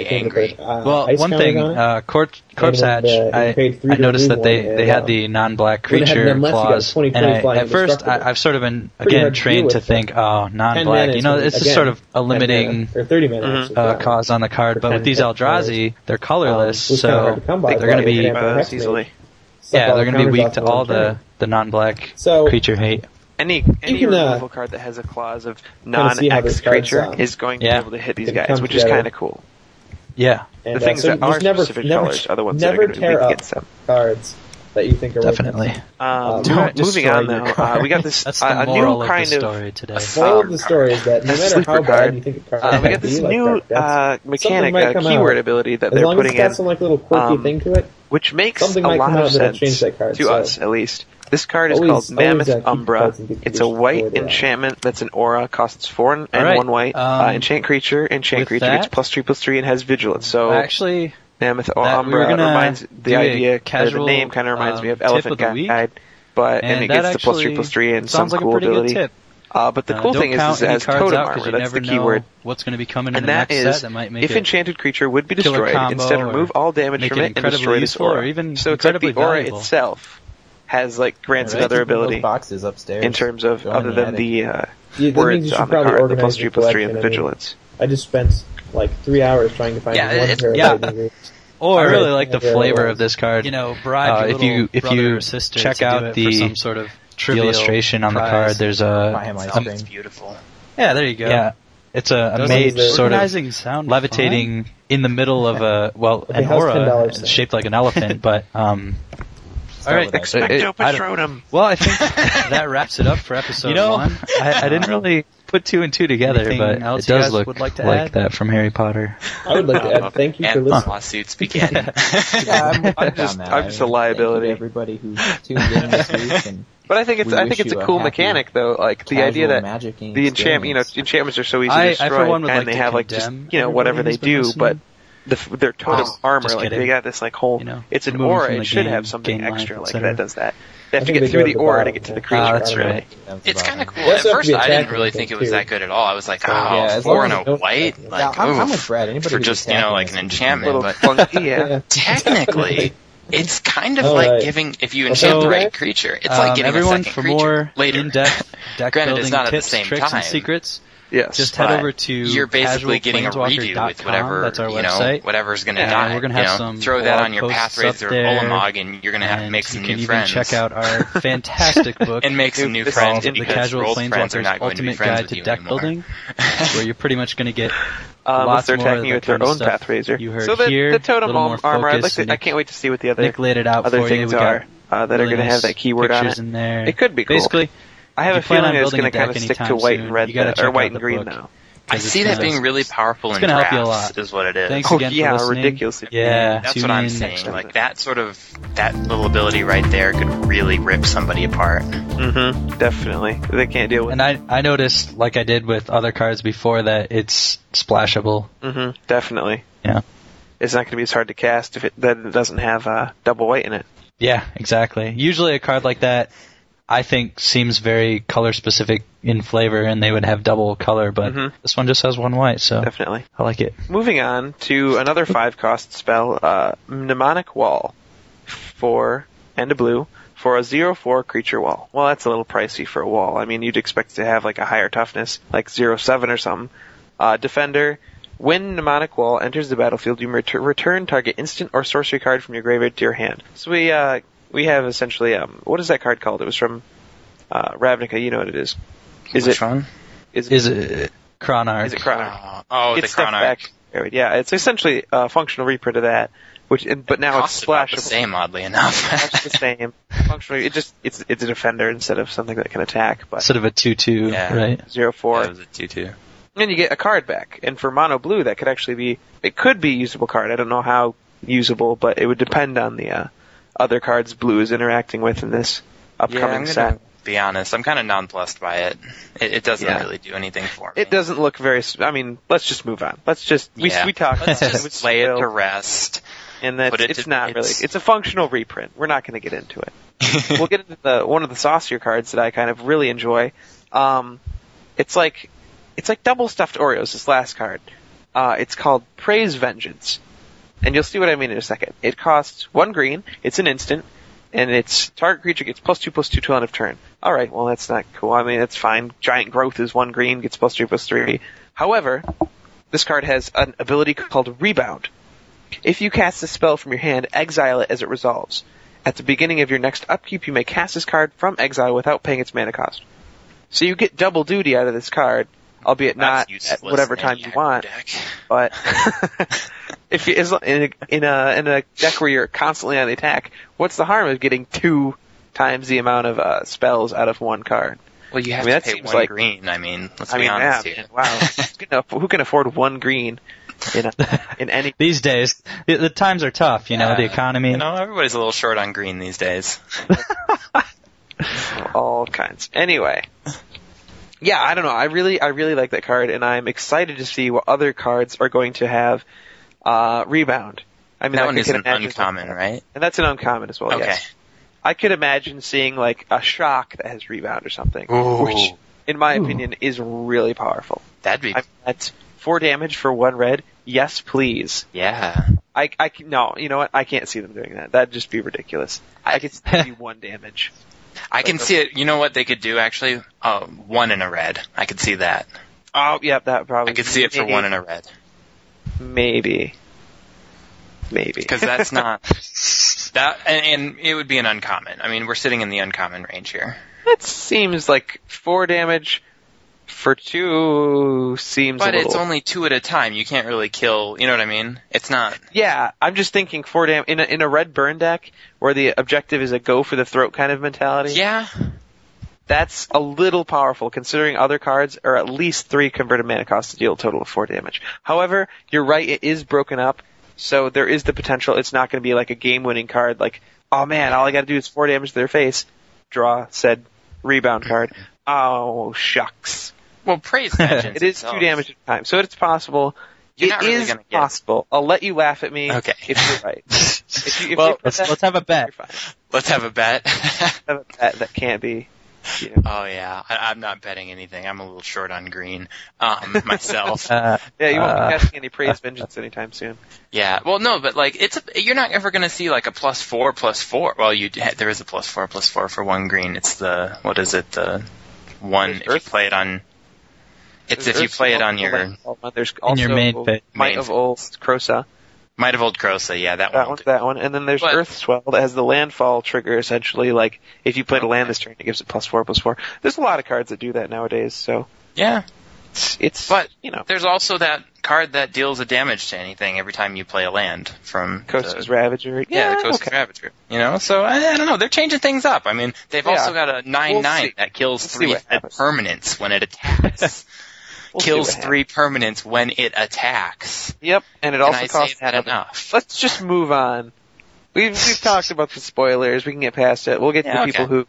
Well, one thing, uh, Corpse Hatch. I noticed that they they had the non-black creature clause, and at first I've sort of been again trained to think, oh, non-black. You know, this is sort of a limiting or 30 minutes mm-hmm. uh, uh cause on the card. But with these Eldrazi, they're colorless, um, so they're going to be easily. Yeah, they're going to be weak to all the, the non-black so, creature hate. Any any can, uh, removal card that has a clause of non-X creature is going to yeah. be able to hit these guys, which together. is kind of cool. Yeah, and, the things so that are never, specific never, colors are the ones that are going to be weak against them. Cards that you think are definitely. Um, um, moving on though, uh, we got this uh, a new kind of, story of, today. The moral of the story is that no matter how bad card. you think a card uh, we got this be, new like that, uh, mechanic, keyword out. ability that as they're putting in, some like little quirky um, thing to it, which makes a lot of sense to us at least. This card is always, called Mammoth Umbra. It's a white enchantment that's an aura, costs four and, right. one white. Um, uh, enchant creature, enchant creature that, gets plus three plus three and has vigilance. So actually, Mammoth Umbra we reminds the idea, the name kind of reminds um, me of Elephant of Guide, but and, and it gets the plus three plus three and some like cool ability. Uh, but the uh, cool thing is, is it has totem armor. That's the keyword. What's going to be coming and that is, that if enchanted creature would be destroyed, instead remove all damage from it, and destroy this aura. even so it's like the aura valuable. itself has like grants yeah, another ability boxes upstairs in terms of other than the uh, words on the card, the plus three plus three and vigilance. I just spent like three hours trying to find Yeah, one it- pair of yeah. lightning roots. Or I really like the flavor yeah. of this card. You know, bribe Uh, if you- if you sister check out the- some sort of the illustration on the card, there's Buy a him um, beautiful. Yeah, there you go. yeah, it's a, a mage sort of organizing sound levitating in the middle of a well an aura shaped like an elephant, but um, Start All right, with ice It- Expecto it- I Patronum. well, I think that wraps it up for episode you know one. I, I didn't really put two and two together, Anything but else it does look would like to like add? that from Harry Potter. I would like to add thank you for listening. lawsuits begin. Yeah, I'm, with I'm just- on that. I'm just a I- thank liability. you to everybody who tuned in this week and But I think it's I think it's a a cool happy, mechanic though, like the idea that the enchant you know enchantments are so easy I- I, to for destroy, one, would and like they to have like just you know whatever they everybody who's been do, but listening. The, their totem Oh, armor. Like kidding. they got this like whole. You know, it's an aura. It should game, have something gain life, extra like that does that. They have to get through the the aura to get to the creature. Ah, that's I right. It's kind of cool. At also have to first, I didn't really think think, it was too. that good at all. I was like, So, oh, yeah, four and a white, like, I'm, I'm oof. Anybody for just you know like an enchantment. But clunky, yeah. technically, it's kind of All like right. giving if you So, enchant the right creature, it's Um, like giving everyone a second for creature more later. in-depth deck Granted, it's building not at the same tricks, time. and secrets. Yes. Just head over to you're basically getting a redo with whatever That's our you know, whatever's going to And die. we're gonna you know, some throw that on your posts Pathrays up or there, Ulamog, and you're going to have and make some you new can even friends. check out our fantastic book and make some new this friends is in the because because Casual Roll's friends are Planeswalker's not going to be Ultimate Guide to Deck anymore. Building, where you're pretty much going to get Um, if lots they're more of attacking you with their own stuff path razor. you heard so the, here, the totem little armor, I'd like to, and I can't wait to see what the other Nick laid it out other things are uh, that are going to have that keyword on it. in there. It could be cool. Basically, I have a if you plan feeling it's going to kind of stick to white soon, and red you gotta now, check or white and green book. now. I 'cause see that being really powerful it's in gonna help you a drafts, lot. is what it is. Thanks Oh, again yeah, for listening. ridiculously. Yeah, That's what I'm saying. Like that sort of that little ability right there could really rip somebody apart. Mm-hmm. Definitely. They can't deal with. And I I noticed, like I did with other cards before, that it's splashable. Mm-hmm. Definitely. Yeah. It's not going to be as hard to cast if it that it doesn't have uh, double white in it. Yeah, exactly. Usually a card like that, I think, seems very color specific in flavor, and they would have double color, but Mhm. this one just has one white, so Definitely. I like it. Moving on to another five cost spell, uh, Mnemonic Wall. Four and a blue for a zero four creature wall. Well, that's a little pricey for a wall. I mean, you'd expect to have like a higher toughness, like zero seven or something. Uh, defender. When Mnemonic Wall enters the battlefield, you ret- return target instant or sorcery card from your graveyard to your hand. So we uh, we have essentially um, what is that card called? It was from uh, Ravnica. You know what it is? Is Which it one? is, Is it Chronarch? is it Chronarch? Uh, oh, the It's stuff Chronarch. back. Yeah, it's essentially a functional reprint of that, which but now Costs it's about the same, oddly enough. That's the same. Functionally, it just it's it's a defender instead of something that can attack. But Instead of a 2-2, Yeah. right? zero four, That was a two-two. and you get a card back. And for mono blue, that could actually be it could be a usable card. I don't know how usable, but it would depend on the uh, other cards blue is interacting with in this Yeah, upcoming I'm set. be honest. I'm kind of nonplussed by it. It, it doesn't Yeah. really do anything for me. It doesn't look very. I mean, let's just move on. Let's just we Yeah. we talked. Let's just lay it to rest. and that it it's to- not it's- really. It's a functional reprint. We're not going to get into it. we'll get into the one of the saucier cards that I kind of really enjoy. Um, it's like it's like double stuffed Oreos. This last card. Uh, it's called Prey's Vengeance, and you'll see what I mean in a second. It costs one green. It's an instant, and its target creature gets plus two plus two till end of turn. All right, well that's not cool. I mean that's fine. Giant Growth is one green, gets plus three plus three. However, this card has an ability called Rebound. If you cast a spell from your hand, exile it as it resolves. At the beginning of your next upkeep, you may cast this card from exile without paying its mana cost. So you get double duty out of this card, albeit That's not at whatever time you want. deck. But if you, as in a, in a in a deck where you're constantly on the attack, what's the harm of getting two times the amount of uh, spells out of one card? Well, you have I mean, to that pay one like- green. I mean, let's I be mean, honest yeah, here. wow, who can, who can afford one green in a, in any These days, the, the times are tough, you know, Yeah. the economy. You know, everybody's a little short on green these days. all kinds. Anyway, yeah, I don't know. I really, I really like that card, and I'm excited to see what other cards are going to have uh, rebound. I mean, that I one could is an imagine uncommon, right? and that's an uncommon as well. Okay. Yes, I could imagine seeing like a shock that has rebound or something, Ooh. which, in my Ooh. opinion, is really powerful. That'd be, I, that's four damage for one red. Yes, please. yeah. I, I no, you know what? I can't see them doing that. That'd just be ridiculous. I could see one damage. I can see it. You know what they could do actually? Uh, one in a red. I could see that. Oh, yep, that probably. I could see it for one in a red Maybe. Maybe. because that's not that, and, and it would be an uncommon. I mean, we're sitting in the uncommon range here. That seems like four damage for two seems But a little. it's only two at a time. You can't really kill. You know what I mean? It's not. yeah, I'm just thinking four dam in a, in a red burn deck where the objective is a go for the throat kind of mentality. Yeah. That's a little powerful considering other cards are at least three converted mana cost to deal a total of four damage. However, you're right, it is broken up, so there is the potential it's not going to be like a game winning card like, oh man, all I gotta do is four damage to their face, draw said rebound card. Oh, shucks. Well, Prey's vengeance. It is itself. two damage at a time, so it's possible You're It not really is gonna get. possible. I'll let you laugh at me Okay. if you're right. If you, if Well, Let's that, let's have a bet. Let's have a bet. Have a bet that can't be. You know. oh yeah, I, I'm not betting anything. I'm a little short on green um, myself. Uh, Yeah, you won't Uh, be catching any Prey's Vengeance anytime soon. Yeah, well, no, but like it's a, you're not ever going to see like a plus four plus four. Well, you there is a plus four plus four for one green. It's the what is it the one There's if you Earth- play it on. It's if you play it on your Landfall. Oh, there's also your main phase. Might Main of. Old Krosa. Might of Old Krosa. Yeah, that, That one. one's that one. And then there's But- Earth Swell that has the landfall trigger essentially. Like if you play to land this turn, it gives it plus four plus four. There's a lot of cards that do that nowadays. So Yeah, it's, it's But- you know there's also that card that deals a damage to anything every time you play a land from Coast's the, Ravager. Yeah, the Coast okay. Ravager. You know, so I, I don't know. They're changing things up. I mean, they've Yeah. also got a nine We'll nine see. that kills We'll three what at happens. permanents when it attacks. We'll kills three permanents when it attacks. Yep, and it Can also I costs say that another- enough? Let's just move on. We've we've talked about the spoilers. We can get past it. We'll get to Yeah, the people okay. who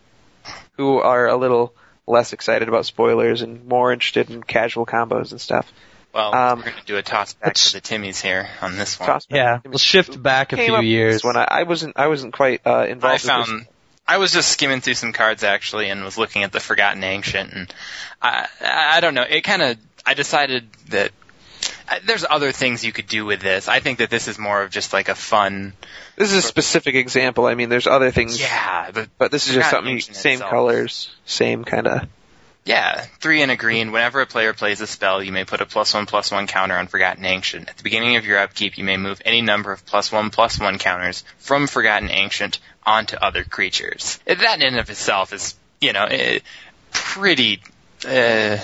who are a little less excited about spoilers and more interested in casual combos and stuff. Well, Um, we're going to do a toss back to the Timmies here on this one. Toss back yeah, to we'll shift back a few years. When I, I wasn't I wasn't quite uh, involved. I with this. found I was just skimming through some cards actually and was looking at the Forgotten Ancient and I I don't know it kind of I decided that I, there's other things you could do with this. I think that this is more of just like a fun This is a specific example. I mean, there's other things, yeah the, but this is just something same itself. colors, same kind of. yeah three and a green. Whenever a player plays a spell, you may put a plus one plus one counter on Forgotten Ancient. At the beginning of your upkeep, you may move any number of plus one plus one counters from Forgotten Ancient onto other creatures. That in and of itself is you know eh, pretty. Uh,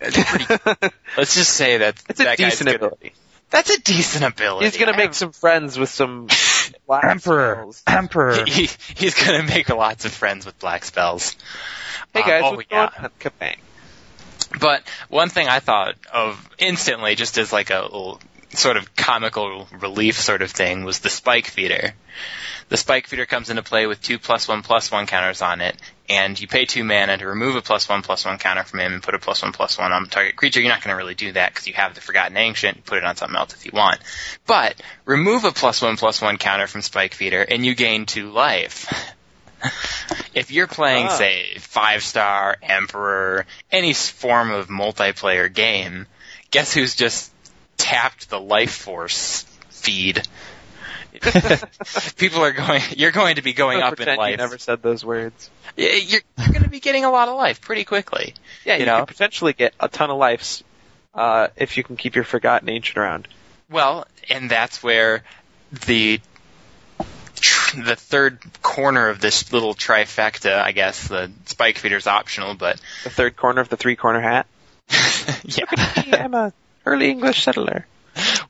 pretty Let's just say that It's a that guy's decent gonna- ability. That's a decent ability. He's gonna I make have- some friends with some black Emperor, spells. Emperor. He, he's gonna make lots of friends with black spells. Hey Um, guys, oh, what's yeah. going on? Kabang. But one thing I thought of instantly, just as like a little sort of comical relief sort of thing, was the spike feeder. The spike feeder comes into play with two plus one plus one counters on it, and you pay two mana to remove a plus one plus one counter from him and put a plus one plus one on the target creature. You're not going to really do that because you have the Forgotten Ancient. Put it on something else if you want. But remove a plus one plus one counter from spike feeder, and you gain two life. if you're playing, Ah. say, five star, Emperor, any form of multiplayer game, guess who's just tapped the life force feed? People are going. You're going to be going up in pretend life. You never said those words. You're, you're going to be getting a lot of life pretty quickly. Yeah, You you, know? could potentially get a ton of lives uh, if you can keep your forgotten ancient around. Well, and that's where the the third corner of this little trifecta, I guess, the spike feeder is optional, but The third corner of the three corner hat. yeah. I'm a early English settler.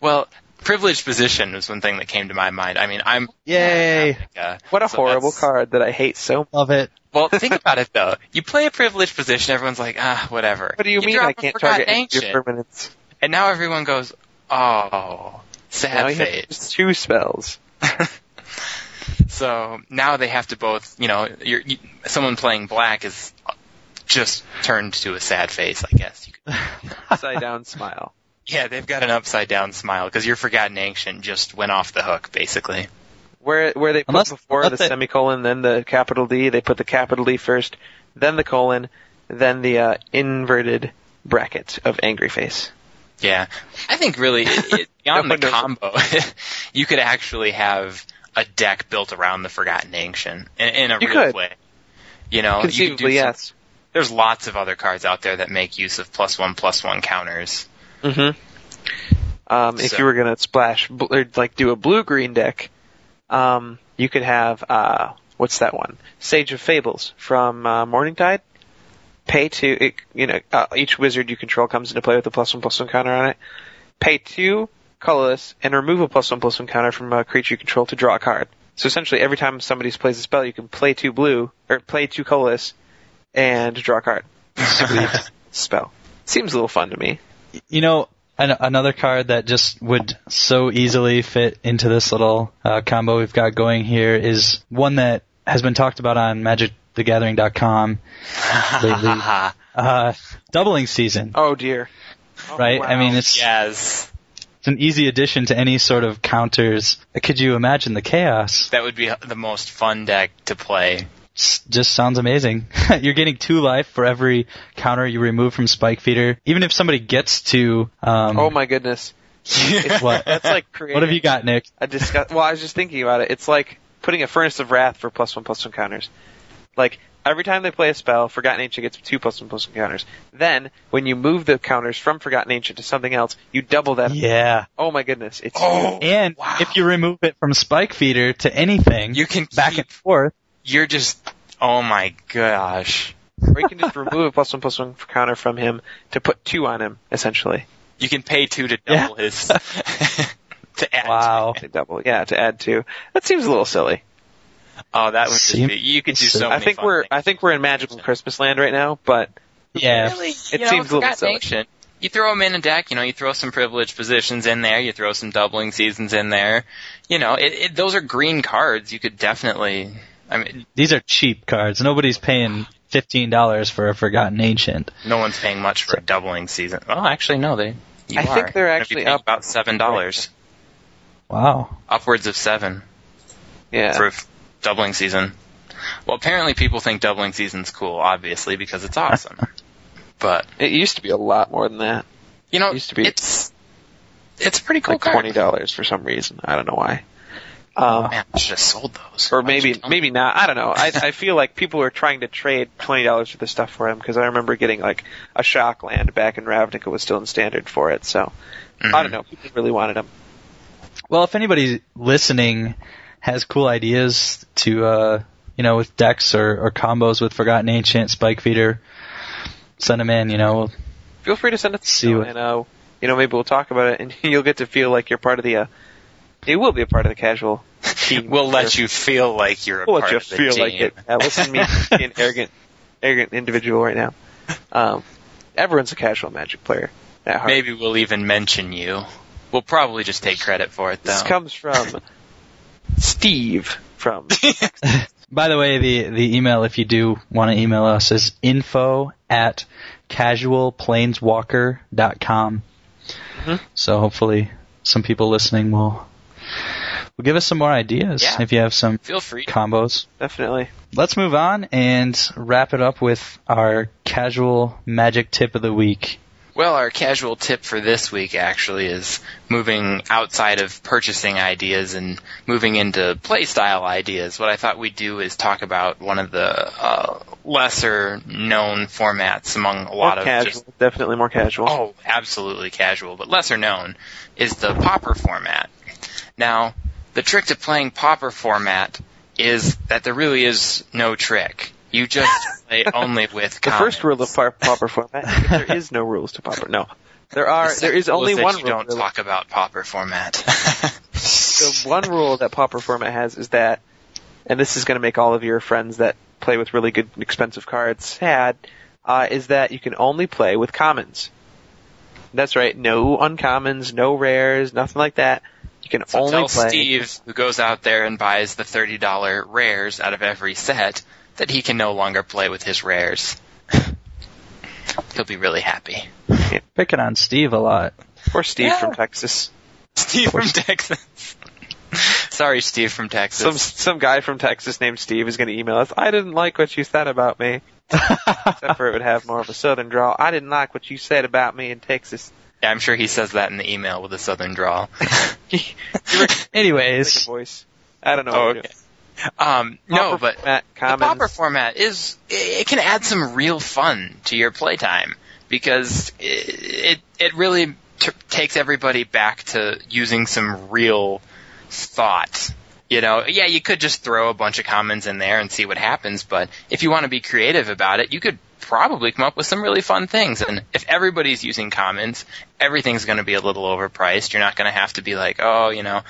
Well, privileged position was one thing that came to my mind. I mean, I'm Yay! What a so horrible that's- card that I hate so much. Love it. Well, think about it though. You play a privileged position, everyone's like, ah, whatever. What do you, mean I can't target your Ancient, permanents? and now everyone goes, oh, sad you have face. just two spells. So now they have to both, you know, you're, you, someone playing black is just turned to a sad face, I guess. You could, Upside down smile. Yeah, they've got an upside down smile because your Forgotten Ancient just went off the hook, basically. Where where they put Unless- before unless the they- semicolon, then the capital D, they put the capital D first, then the colon, then the uh, inverted bracket of angry face. Yeah, I think really it, it, beyond No the one knows. combo, you could actually have a deck built around the Forgotten Ancient in, in a You real could. way. You know, you could do Conceivably, some- yes. There's lots of other cards out there that make use of plus one plus one counters. Mm-hmm. Um, if you were gonna splash bl- or like do a blue green deck, um, you could have uh, what's that one? Sage of Fables from uh, Morningtide. Pay two. It, you know, uh, each wizard you control comes into play with a plus one plus one counter on it. Pay two colorless and remove a plus one plus one counter from a creature you control to draw a card. So essentially, every time somebody plays a spell, you can play two blue or play two colorless and draw a card. Simply spell. Seems a little fun to me. You know, an- another card that just would so easily fit into this little uh, combo we've got going here is one that has been talked about on MagicTheGathering.com lately. uh, doubling season, Oh dear. Oh, right? I mean, it's yes. It's an easy addition to any sort of counters. Could you imagine the chaos? That would be the most fun deck to play. S- Just sounds amazing. You're getting two life for every counter you remove from Spike Feeder. Even if somebody gets to, um, Oh my goodness. what? That's like creating What have you got, Nick? I discuss. Well, I was just thinking about it. It's like putting a Furnace of Rath for plus one plus one counters. Like every time they play a spell, Forgotten Ancient gets two plus one plus one counters. Then when you move the counters from Forgotten Ancient to something else, you double that. Yeah. Oh my goodness! It's Oh, And Wow. if you remove it from Spike Feeder to anything, you can back keep- and forth, You're just. Oh my gosh. or you can just remove a plus one plus one counter from him to put two on him, essentially. You can pay two to Yeah. double his. to add. wow. To double, yeah, to add two. That seems a little silly. Oh, that would just Seem- be. You could do So- so I think fun we're things. I think we're in magical Christmas land right now, but Yeah. Really? It know, seems a little Forgotten silly. Ancient, You throw them in a deck, you know, you throw some privileged positions in there, you throw some doubling seasons in there. You know, it, it, those are green cards. You could definitely. I mean, These are cheap cards. Nobody's paying fifteen dollars for a Forgotten Ancient. no one's paying much for a doubling season. Well, actually, no, they. You I are. think they're You're gonna be actually up- about seven dollars, Wow. upwards of seven yeah. for a f- doubling season. Well, apparently people think doubling season's cool, obviously, because it's awesome. but It used to be a lot more than that. you know, It used to be it's it's a pretty cool like card. twenty dollars for some reason. I don't know why. Um, Man, I should have sold those. or Why'd maybe me? maybe not. I don't know. I I feel like people were trying to trade twenty dollars for this stuff for him because I remember getting like a shock land back in Ravnica was still in standard for it. So I Mhm. don't know. People really wanted them. Well, if anybody listening has cool ideas to, uh, you know, with decks or, or combos with Forgotten Ancient, Spike Feeder, send them in. You know, we'll Feel free to send it to See me, what- and uh, you know maybe we'll talk about it, and you'll get to feel like you're part of the. Uh, you will be a part of the casual team. We'll let you feel like you're a We'll part let you of the feel team. like it. Uh, listen to me be an arrogant, arrogant individual right now. Um, everyone's a casual Magic player at heart. Maybe we'll even mention you. We'll probably just take credit for it, though. This comes from Steve from. By the way, the the email, if you do want to email us, is info at casualplaneswalker.com. Mhm. So hopefully, some people listening will will give us some more ideas Yeah. if you have some Feel free. combos. Definitely. Let's move on and wrap it up with our casual magic tip of the week. Well, our casual tip for this week actually is moving outside of purchasing ideas and moving into playstyle ideas. What I thought we'd do is talk about one of the uh, lesser known formats among a lot more of casual. just Definitely more casual. Oh, absolutely casual, but lesser known is the Pauper format. Now, the trick to playing Pauper format is that there really is no trick. You just play only with the commons. first rule of par- Pauper format: there is no rules to Pauper. No, there are. The There is only that one you rule. don't talk about Pauper format. the one rule that Pauper format has is that, and this is going to make all of your friends that play with really good, expensive cards sad, uh, is that you can only play with commons. That's right. No uncommons, no rares, nothing like that. You can So only tell play. Steve, who goes out there and buys the $30 rares out of every set, that he can no longer play with his rares. He'll be really happy. Picking on Steve a lot. Or Steve Yeah. from Texas. Steve from Texas. Sorry, Steve from Texas. Some some guy from Texas named Steve is going to email us. I didn't like what you said about me. Except for it would have more of a southern drawl. I didn't like what you said about me in Texas. Yeah, I'm sure he says that in the email with a southern drawl. Anyways, voice. I don't know. Oh, what okay. Um, no, but format, the Pauper format is it can add some real fun to your playtime because it it, it really t- takes everybody back to using some real thought. You know, yeah, you could just throw a bunch of commons in there and see what happens, but if you want to be creative about it, you could probably come up with some really fun things. And if everybody's using commons, everything's going to be a little overpriced. You're not going to have to be like, oh, you know,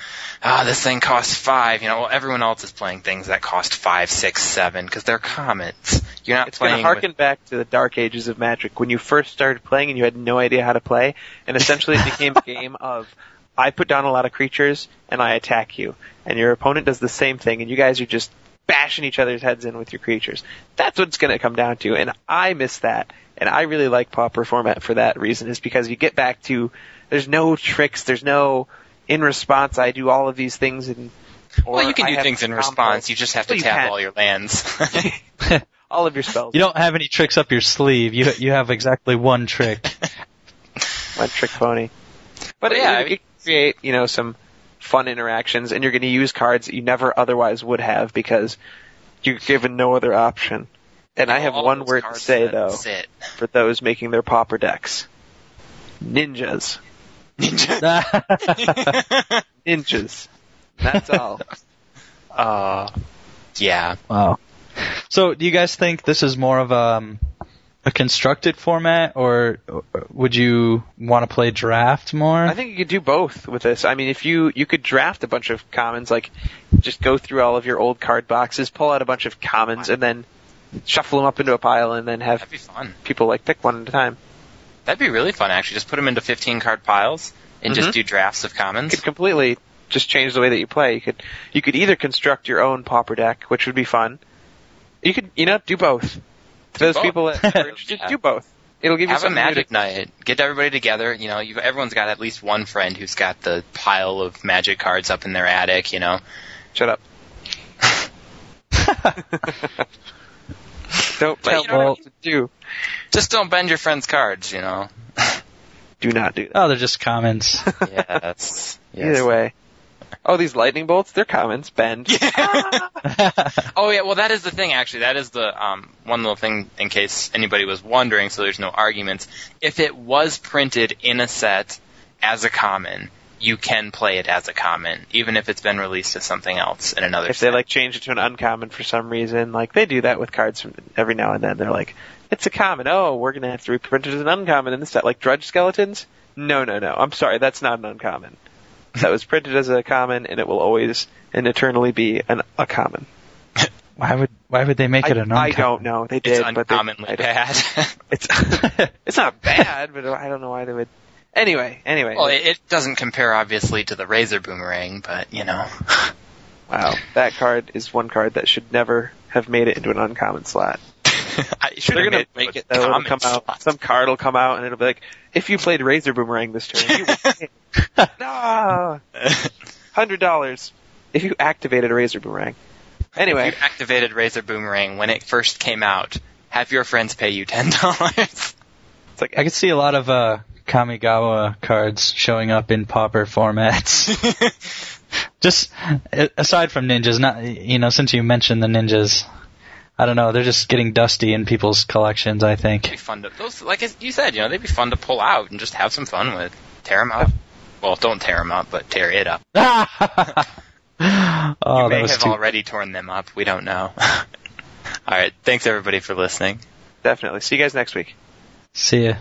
ah, this thing costs five. You know, well, everyone else is playing things that cost five, six, seven because they're commons. You're not It's going to harken back to the dark ages of Magic when you first started playing and you had no idea how to play, and essentially it became a game of I put down a lot of creatures and I attack you, and your opponent does the same thing, and you guys are just bashing each other's heads in with your creatures. That's what it's going to come down to, and I miss that, and I really like Pauper format for that reason, is because you get back to there's no tricks. There's no in response. I do all of these things and. Well, you can I do things in response. You just have to Well, tap all your lands. all of your spells. You don't have any tricks up your sleeve. You you have exactly one trick. One trick pony. But Well, yeah, yeah, I mean- it create you know some fun interactions, and you're going to use cards that you never otherwise would have because you're given no other option. And I have one word to say though Sit. for those making their pauper decks: ninjas, ninjas. ninjas. That's all. uh, yeah. wow. So, do you guys think this is more of um, a constructed format, or or would you want to play draft more? I think you could do both with this. I mean, if you you could draft a bunch of commons, like just go through all of your old card boxes, pull out a bunch of commons, and then shuffle them up into a pile, and then have fun. people like pick one at a time. That'd be really fun, actually. Just put them into 15 card piles and Mhm. just do drafts of You commons. could completely just change the way that you play. You could you could either construct your own pauper deck, which would be fun. You could you know do both. To those both. people that are interested, Yeah. do both. It'll give you Have a something new to- magic night. Get everybody together. You know, you've, everyone's got at least one friend who's got the pile of magic cards up in their attic. You know, Shut up. Don't But tell you me know what to do. just don't bend your friend's cards. You know. Do not do that. oh, they're just comments. yes. yes. Either way. Oh, these lightning bolts, they're commons. Bend. Oh yeah, well that is the thing actually. That is the um, one little thing in case anybody was wondering, so there's no arguments. If it was printed in a set as a common, you can play it as a common, even if it's been released as something else in another if set. they like change it to an uncommon for some reason, like they do that with cards from every now and then. They're like, it's a common. Oh, we're gonna have to reprint it as an uncommon in this set, like Drudge Skeletons. No, no, no. I'm sorry, that's not an uncommon. That was printed as a common, and it will always and eternally be an a common. why would why would they make I, it an uncommon? I don't know. They it's did, but they, uncommonly I don't- bad. It's it's not bad, but I don't know why they would. Anyway, anyway. well, it, it doesn't compare obviously to the Razor Boomerang, but you know. wow, that card is one card that should never have made it into an uncommon slot. I should They're gonna make it. Though, it'll come out. Some card will come out, and it'll be like, if you played Razor Boomerang this turn, you no, hundred dollars if you activated a Razor Boomerang. Anyway, If you activated Razor Boomerang when it first came out, have your friends pay you ten dollars. it's like I could see a lot of uh, Kamigawa cards showing up in pauper formats. just aside from ninjas, not you know, since you mentioned the ninjas, I don't know, they're just getting dusty in people's collections. I be think. fun to those like as you said, you know, they'd be fun to pull out and just have some fun with. Tear them up. Well, don't tear them up, but tear it up. oh, you that may was have too. already torn them up. We don't know. All right, thanks everybody for listening. definitely. See you guys next week. See ya.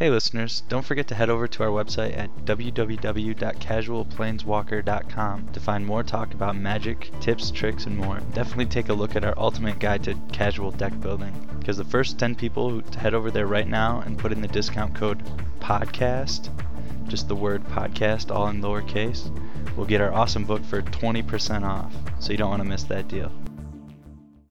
Hey listeners, don't forget to head over to our website at www.casualplaneswalker.com to find more talk about magic, tips, tricks, and more. Definitely take a look at our ultimate guide to casual deck building, because the first 10 people who head over there right now and put in the discount code PODCAST, just the word podcast all in lowercase, will get our awesome book for 20% off. So you don't want to miss that deal.